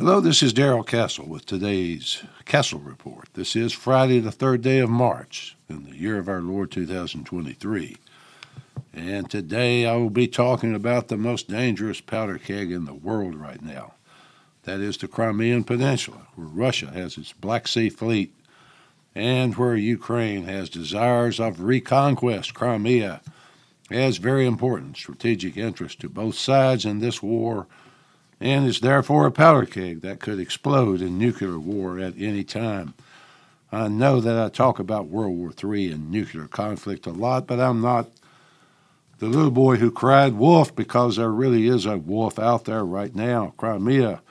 Hello, this is Darrell Castle with today's Castle Report. This is Friday, the third day of March in the year of our Lord 2023. And today I will be talking about the most dangerous powder keg in the world right now. That is the Crimean Peninsula, where Russia has its Black Sea fleet and where Ukraine has desires of reconquest. Crimea has very important strategic interest to both sides in this war and is therefore a powder keg that could explode in nuclear war at any time. I know that I talk about World War III and nuclear conflict a lot, but I'm not the little boy who cried wolf because there really is a wolf out there right now. Crimea,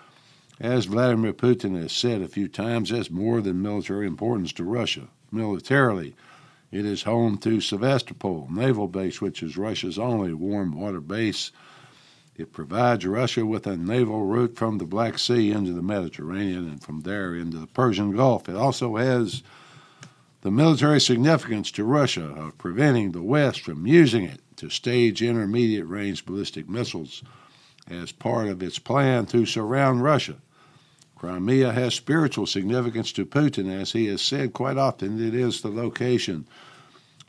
as Vladimir Putin has said a few times, has more than military importance to Russia. Militarily, it is home to Sevastopol naval base, which is Russia's only warm water base it provides Russia with a naval route from the Black Sea into the Mediterranean and from there into the Persian Gulf. It also has the military significance to Russia of preventing the West from using it to stage intermediate range ballistic missiles as part of its plan to surround Russia. Crimea has spiritual significance to Putin, as he has said quite often. It is the location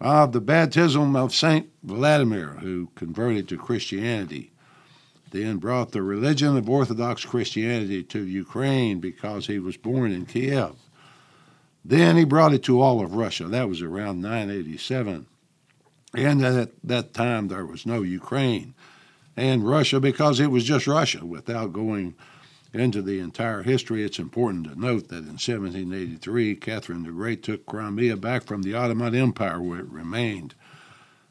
of the baptism of Saint Vladimir, who converted to Christianity then brought the religion of Orthodox Christianity to Ukraine because he was born in Kiev. Then he brought it to all of Russia. That was around 987. And at that time, there was no Ukraine and Russia because it was just Russia. Without going into the entire history, it's important to note that in 1783, Catherine the Great took Crimea back from the Ottoman Empire, where it remained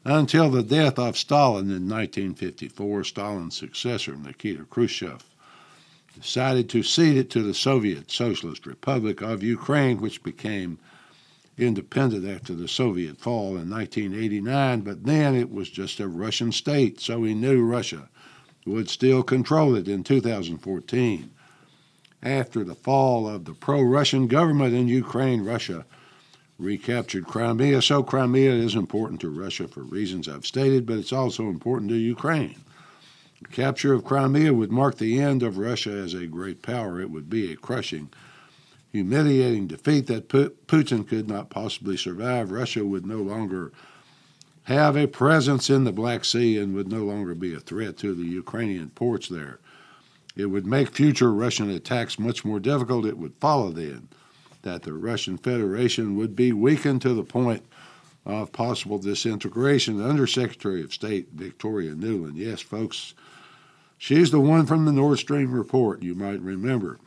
until the death of Stalin in 1954, Stalin's successor, Nikita Khrushchev, decided to cede it to the Soviet Socialist Republic of Ukraine, which became independent after the Soviet fall in 1989, but then it was just a Russian state, so he knew Russia would still control it in 2014. After the fall of the pro Russian government in Ukraine, Russia recaptured Crimea. So Crimea is important to Russia for reasons I've stated, but it's also important to Ukraine. The capture of Crimea would mark the end of Russia as a great power. It would be a crushing, humiliating defeat that Putin could not possibly survive. Russia would no longer have a presence in the Black Sea and would no longer be a threat to the Ukrainian ports there. It would make future Russian attacks much more difficult. It would follow then that the Russian Federation would be weakened to the point of possible disintegration. Undersecretary of State, Victoria Nuland, yes, folks, she's the one from the Nord Stream report, you might remember.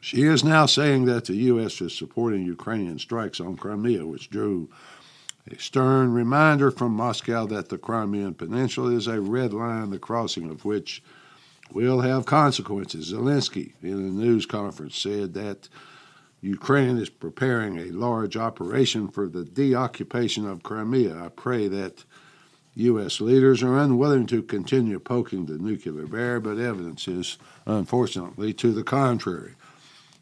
She is now saying that the U.S. is supporting Ukrainian strikes on Crimea, which drew a stern reminder from Moscow that the Crimean Peninsula is a red line, the crossing of which will have consequences. Zelensky, in a news conference, said that Ukraine is preparing a large operation for the deoccupation of Crimea. I pray that U.S. leaders are unwilling to continue poking the nuclear bear, but evidence is, unfortunately, to the contrary.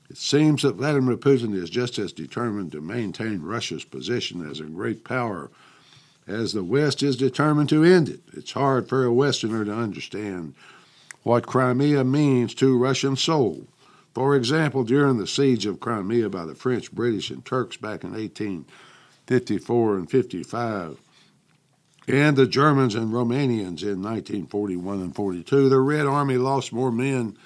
It seems that Vladimir Putin is just as determined to maintain Russia's position as a great power as the West is determined to end it. It's hard for a Westerner to understand what Crimea means to Russian soul. For example, during the siege of Crimea by the French, British, and Turks back in 1854 and 55, and the Germans and Romanians in 1941 and 42, the Red Army lost more men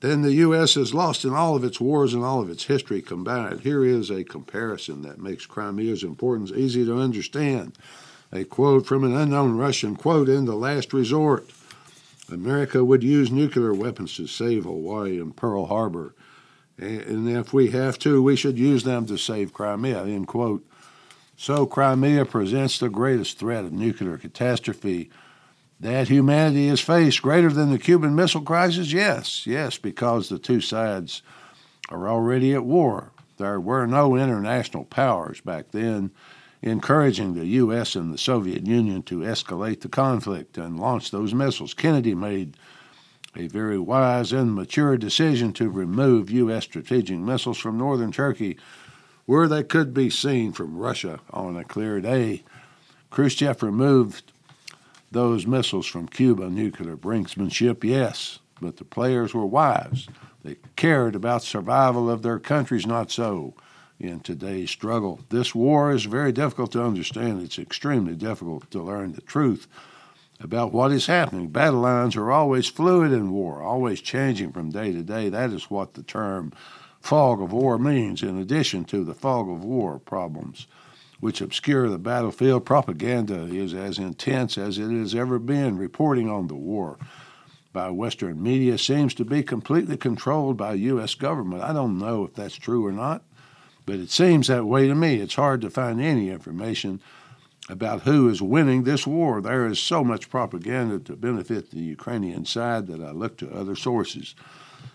than the U.S. has lost in all of its wars and all of its history combined. Here is a comparison that makes Crimea's importance easy to understand. A quote from an unknown Russian quote in the last resort. America would use nuclear weapons to save Hawaii and Pearl Harbor. And if we have to, we should use them to save Crimea. End quote. So Crimea presents the greatest threat of nuclear catastrophe that humanity has faced, greater than the Cuban Missile Crisis? Yes, yes, because the two sides are already at war. There were no international powers back then encouraging the U.S. and the Soviet Union to escalate the conflict and launch those missiles. Kennedy made a very wise and mature decision to remove U.S. strategic missiles from northern Turkey where they could be seen from Russia on a clear day. Khrushchev removed those missiles from Cuba. Nuclear brinksmanship, yes, but the players were wise. They cared about survival of their countries, not so in today's struggle. This war is very difficult to understand. It's extremely difficult to learn the truth about what is happening. Battle lines are always fluid in war, always changing from day to day. That is what the term fog of war means, in addition to the fog of war problems which obscure the battlefield. Propaganda is as intense as it has ever been. Reporting on the war by Western media seems to be completely controlled by U.S. government. I don't know if that's true or not, but it seems that way to me. It's hard to find any information about who is winning this war. There is so much propaganda to benefit the Ukrainian side that I look to other sources,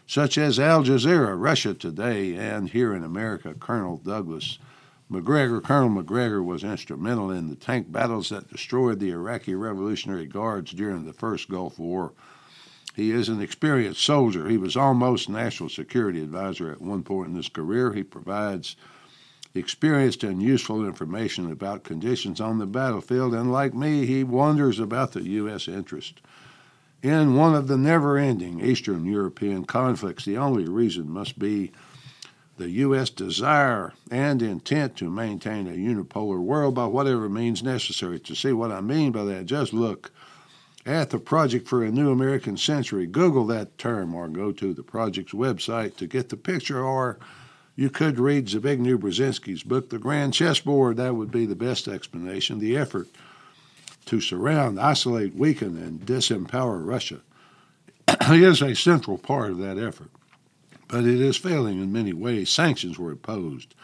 such as Al Jazeera, Russia Today, and here in America, Colonel Douglas Macgregor. Colonel Macgregor was instrumental in the tank battles that destroyed the Iraqi Revolutionary Guards during the first Gulf War. He is an experienced soldier. He was almost national security advisor at one point in his career. He provides experienced and useful information about conditions on the battlefield, and like me, he wonders about the U.S. interest in one of the never ending Eastern European conflicts. The only reason must be the U.S. desire and intent to maintain a unipolar world by whatever means necessary. To see what I mean by that, just look at the Project for a New American Century. Google that term or go to the project's website to get the picture, or you could read Zbigniew Brzezinski's book, The Grand Chessboard. That would be the best explanation. The effort to surround, isolate, weaken, and disempower Russia is a central part of that effort but it is failing in many ways. Sanctions were imposed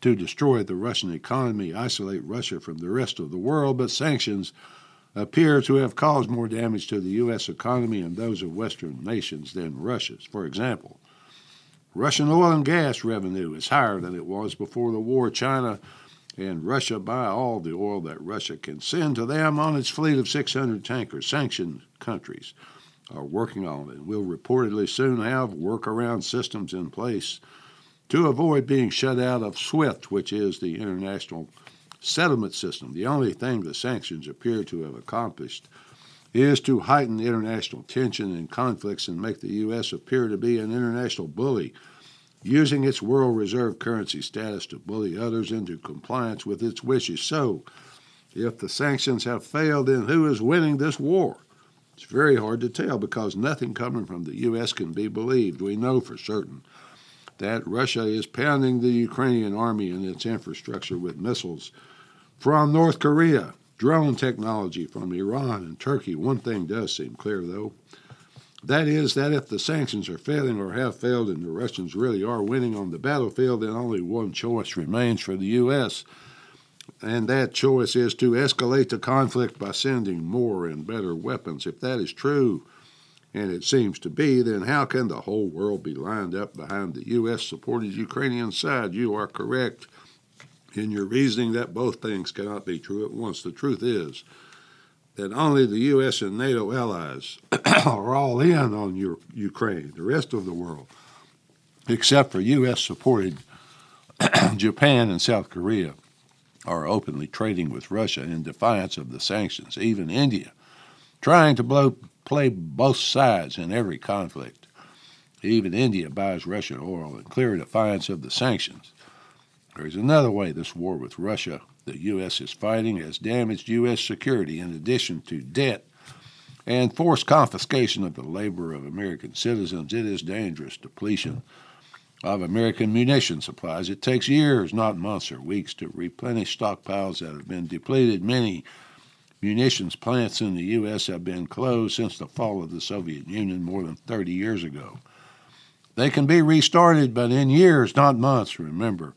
to destroy the Russian economy, isolate Russia from the rest of the world, but sanctions appear to have caused more damage to the U.S. economy and those of Western nations than Russia's. For example, Russian oil and gas revenue is higher than it was before the war. China and Russia buy all the oil that Russia can send to them on its fleet of 600 tankers. Sanctioned countries are working on it. We'll reportedly soon have workaround systems in place to avoid being shut out of SWIFT, which is the international settlement system. The only thing the sanctions appear to have accomplished is to heighten international tension and conflicts and make the U.S. appear to be an international bully, using its world reserve currency status to bully others into compliance with its wishes. So, if the sanctions have failed, then who is winning this war? It's very hard to tell because nothing coming from the U.S. can be believed. We know for certain that Russia is pounding the Ukrainian army and its infrastructure with missiles from North Korea, drone technology from Iran and Turkey. One thing does seem clear, though. That is, that if the sanctions are failing or have failed and the Russians really are winning on the battlefield, then only one choice remains for the U.S and that choice is to escalate the conflict by sending more and better weapons. If that is true, and it seems to be, then how can the whole world be lined up behind the U.S. supported Ukrainian side? You are correct in your reasoning that both things cannot be true at once. The truth is that only the U.S. and NATO allies are all in on your, Ukraine. The rest of the world, except for U.S. supported Japan and South Korea, are openly trading with Russia in defiance of the sanctions, even India, trying to blow, play both sides in every conflict. Even India buys Russian oil in clear defiance of the sanctions. There is another way this war with Russia the U.S. is fighting has damaged U.S. security in addition to debt and forced confiscation of the labor of American citizens. It is dangerous depletion of American munition supplies. It takes years, not months or weeks, to replenish stockpiles that have been depleted. Many munitions plants in the U.S. have been closed since the fall of the Soviet Union more than 30 years ago. They can be restarted, but in years, not months. Remember,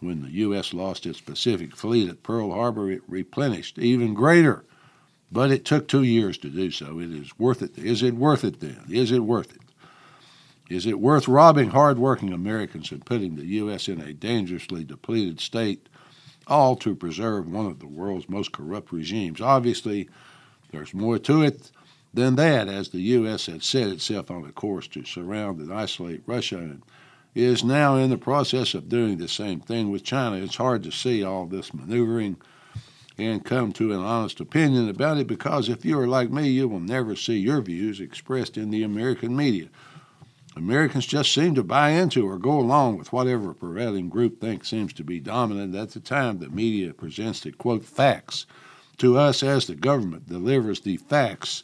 when the U.S. lost its Pacific Fleet at Pearl Harbor, it replenished even greater. But it took two years to do so. It is worth it. Is it worth it then? Is it worth it? Is it worth robbing hardworking Americans and putting the U.S. in a dangerously depleted state, all to preserve one of the world's most corrupt regimes? Obviously, there's more to it than that, as the U.S. had set itself on a course to surround and isolate Russia and is now in the process of doing the same thing with China. It's hard to see all this maneuvering and come to an honest opinion about it because if you are like me, you will never see your views expressed in the American media. Americans just seem to buy into or go along with whatever prevailing group thinks seems to be dominant at the time the media presents the quote facts to us as the government delivers the facts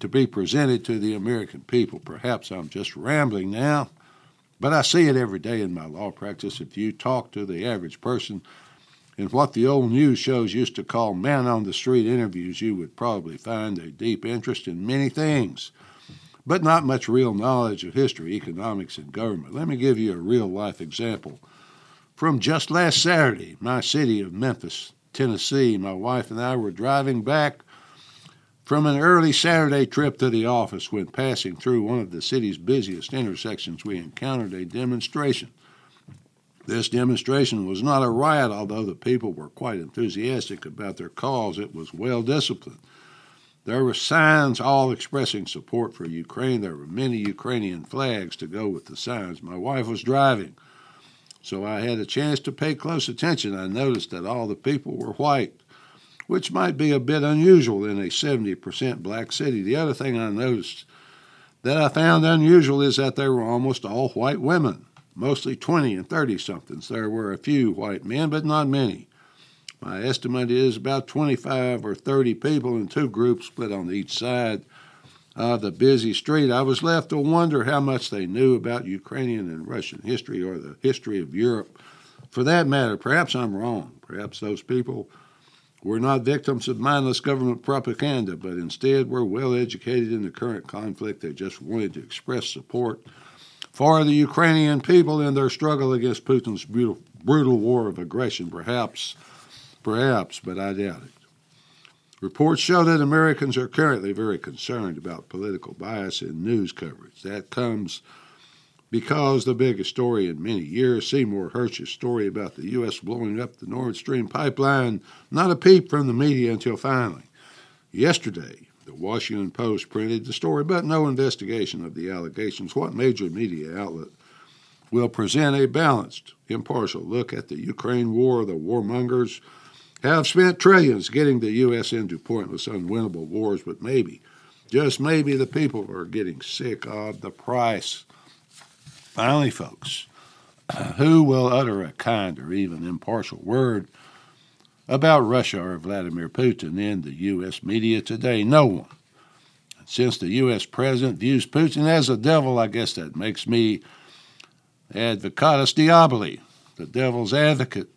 to be presented to the American people. Perhaps I'm just rambling now, but I see it every day in my law practice. If you talk to the average person in what the old news shows used to call man on the street interviews, you would probably find a deep interest in many things, but not much real knowledge of history, economics, and government. Let me give you a real life example. From just last Saturday, my city of Memphis, Tennessee, my wife and I were driving back from an early Saturday trip to the office when passing through one of the city's busiest intersections, we encountered a demonstration. This demonstration was not a riot, although the people were quite enthusiastic about their cause. It was well disciplined. There were signs all expressing support for Ukraine. There were many Ukrainian flags to go with the signs. My wife was driving, so I had a chance to pay close attention. I noticed that all the people were white which might be a bit unusual in a 70% black city. The other thing I noticed that I found unusual is that they were almost all white women, mostly 20 and 30 somethings. There were a few white men, but not many. My estimate is about 25 or 30 people in two groups split on each side of the busy street. I was left to wonder how much they knew about Ukrainian and Russian history or the history of Europe. For that matter, perhaps I'm wrong. Perhaps those people we're not victims of mindless government propaganda, but instead we're well educated in the current conflict. They just wanted to express support for the Ukrainian people in their struggle against Putin's brutal, brutal war of aggression. Perhaps, perhaps, but I doubt it. Reports show that Americans are currently very concerned about political bias in news coverage. That comes because the biggest story in many years, Seymour Hersh's story about the U.S. blowing up the Nord Stream pipeline, not a peep from the media until finally. Yesterday, the Washington Post printed the story, but no investigation of the allegations. What major media outlet will present a balanced, impartial look at the Ukraine war? The warmongers have spent trillions getting the U.S. into pointless, unwinnable wars, but maybe, just maybe, the people are getting sick of the price Finally, folks, who will utter a kind or even impartial word about Russia or Vladimir Putin in the U.S. media today? No one. Since the U.S. president views Putin as a devil, I guess that makes me advocatus diaboli, the devil's advocate.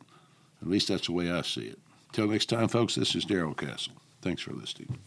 At least that's the way I see it. Till next time, folks, this is Darrell Castle. Thanks for listening.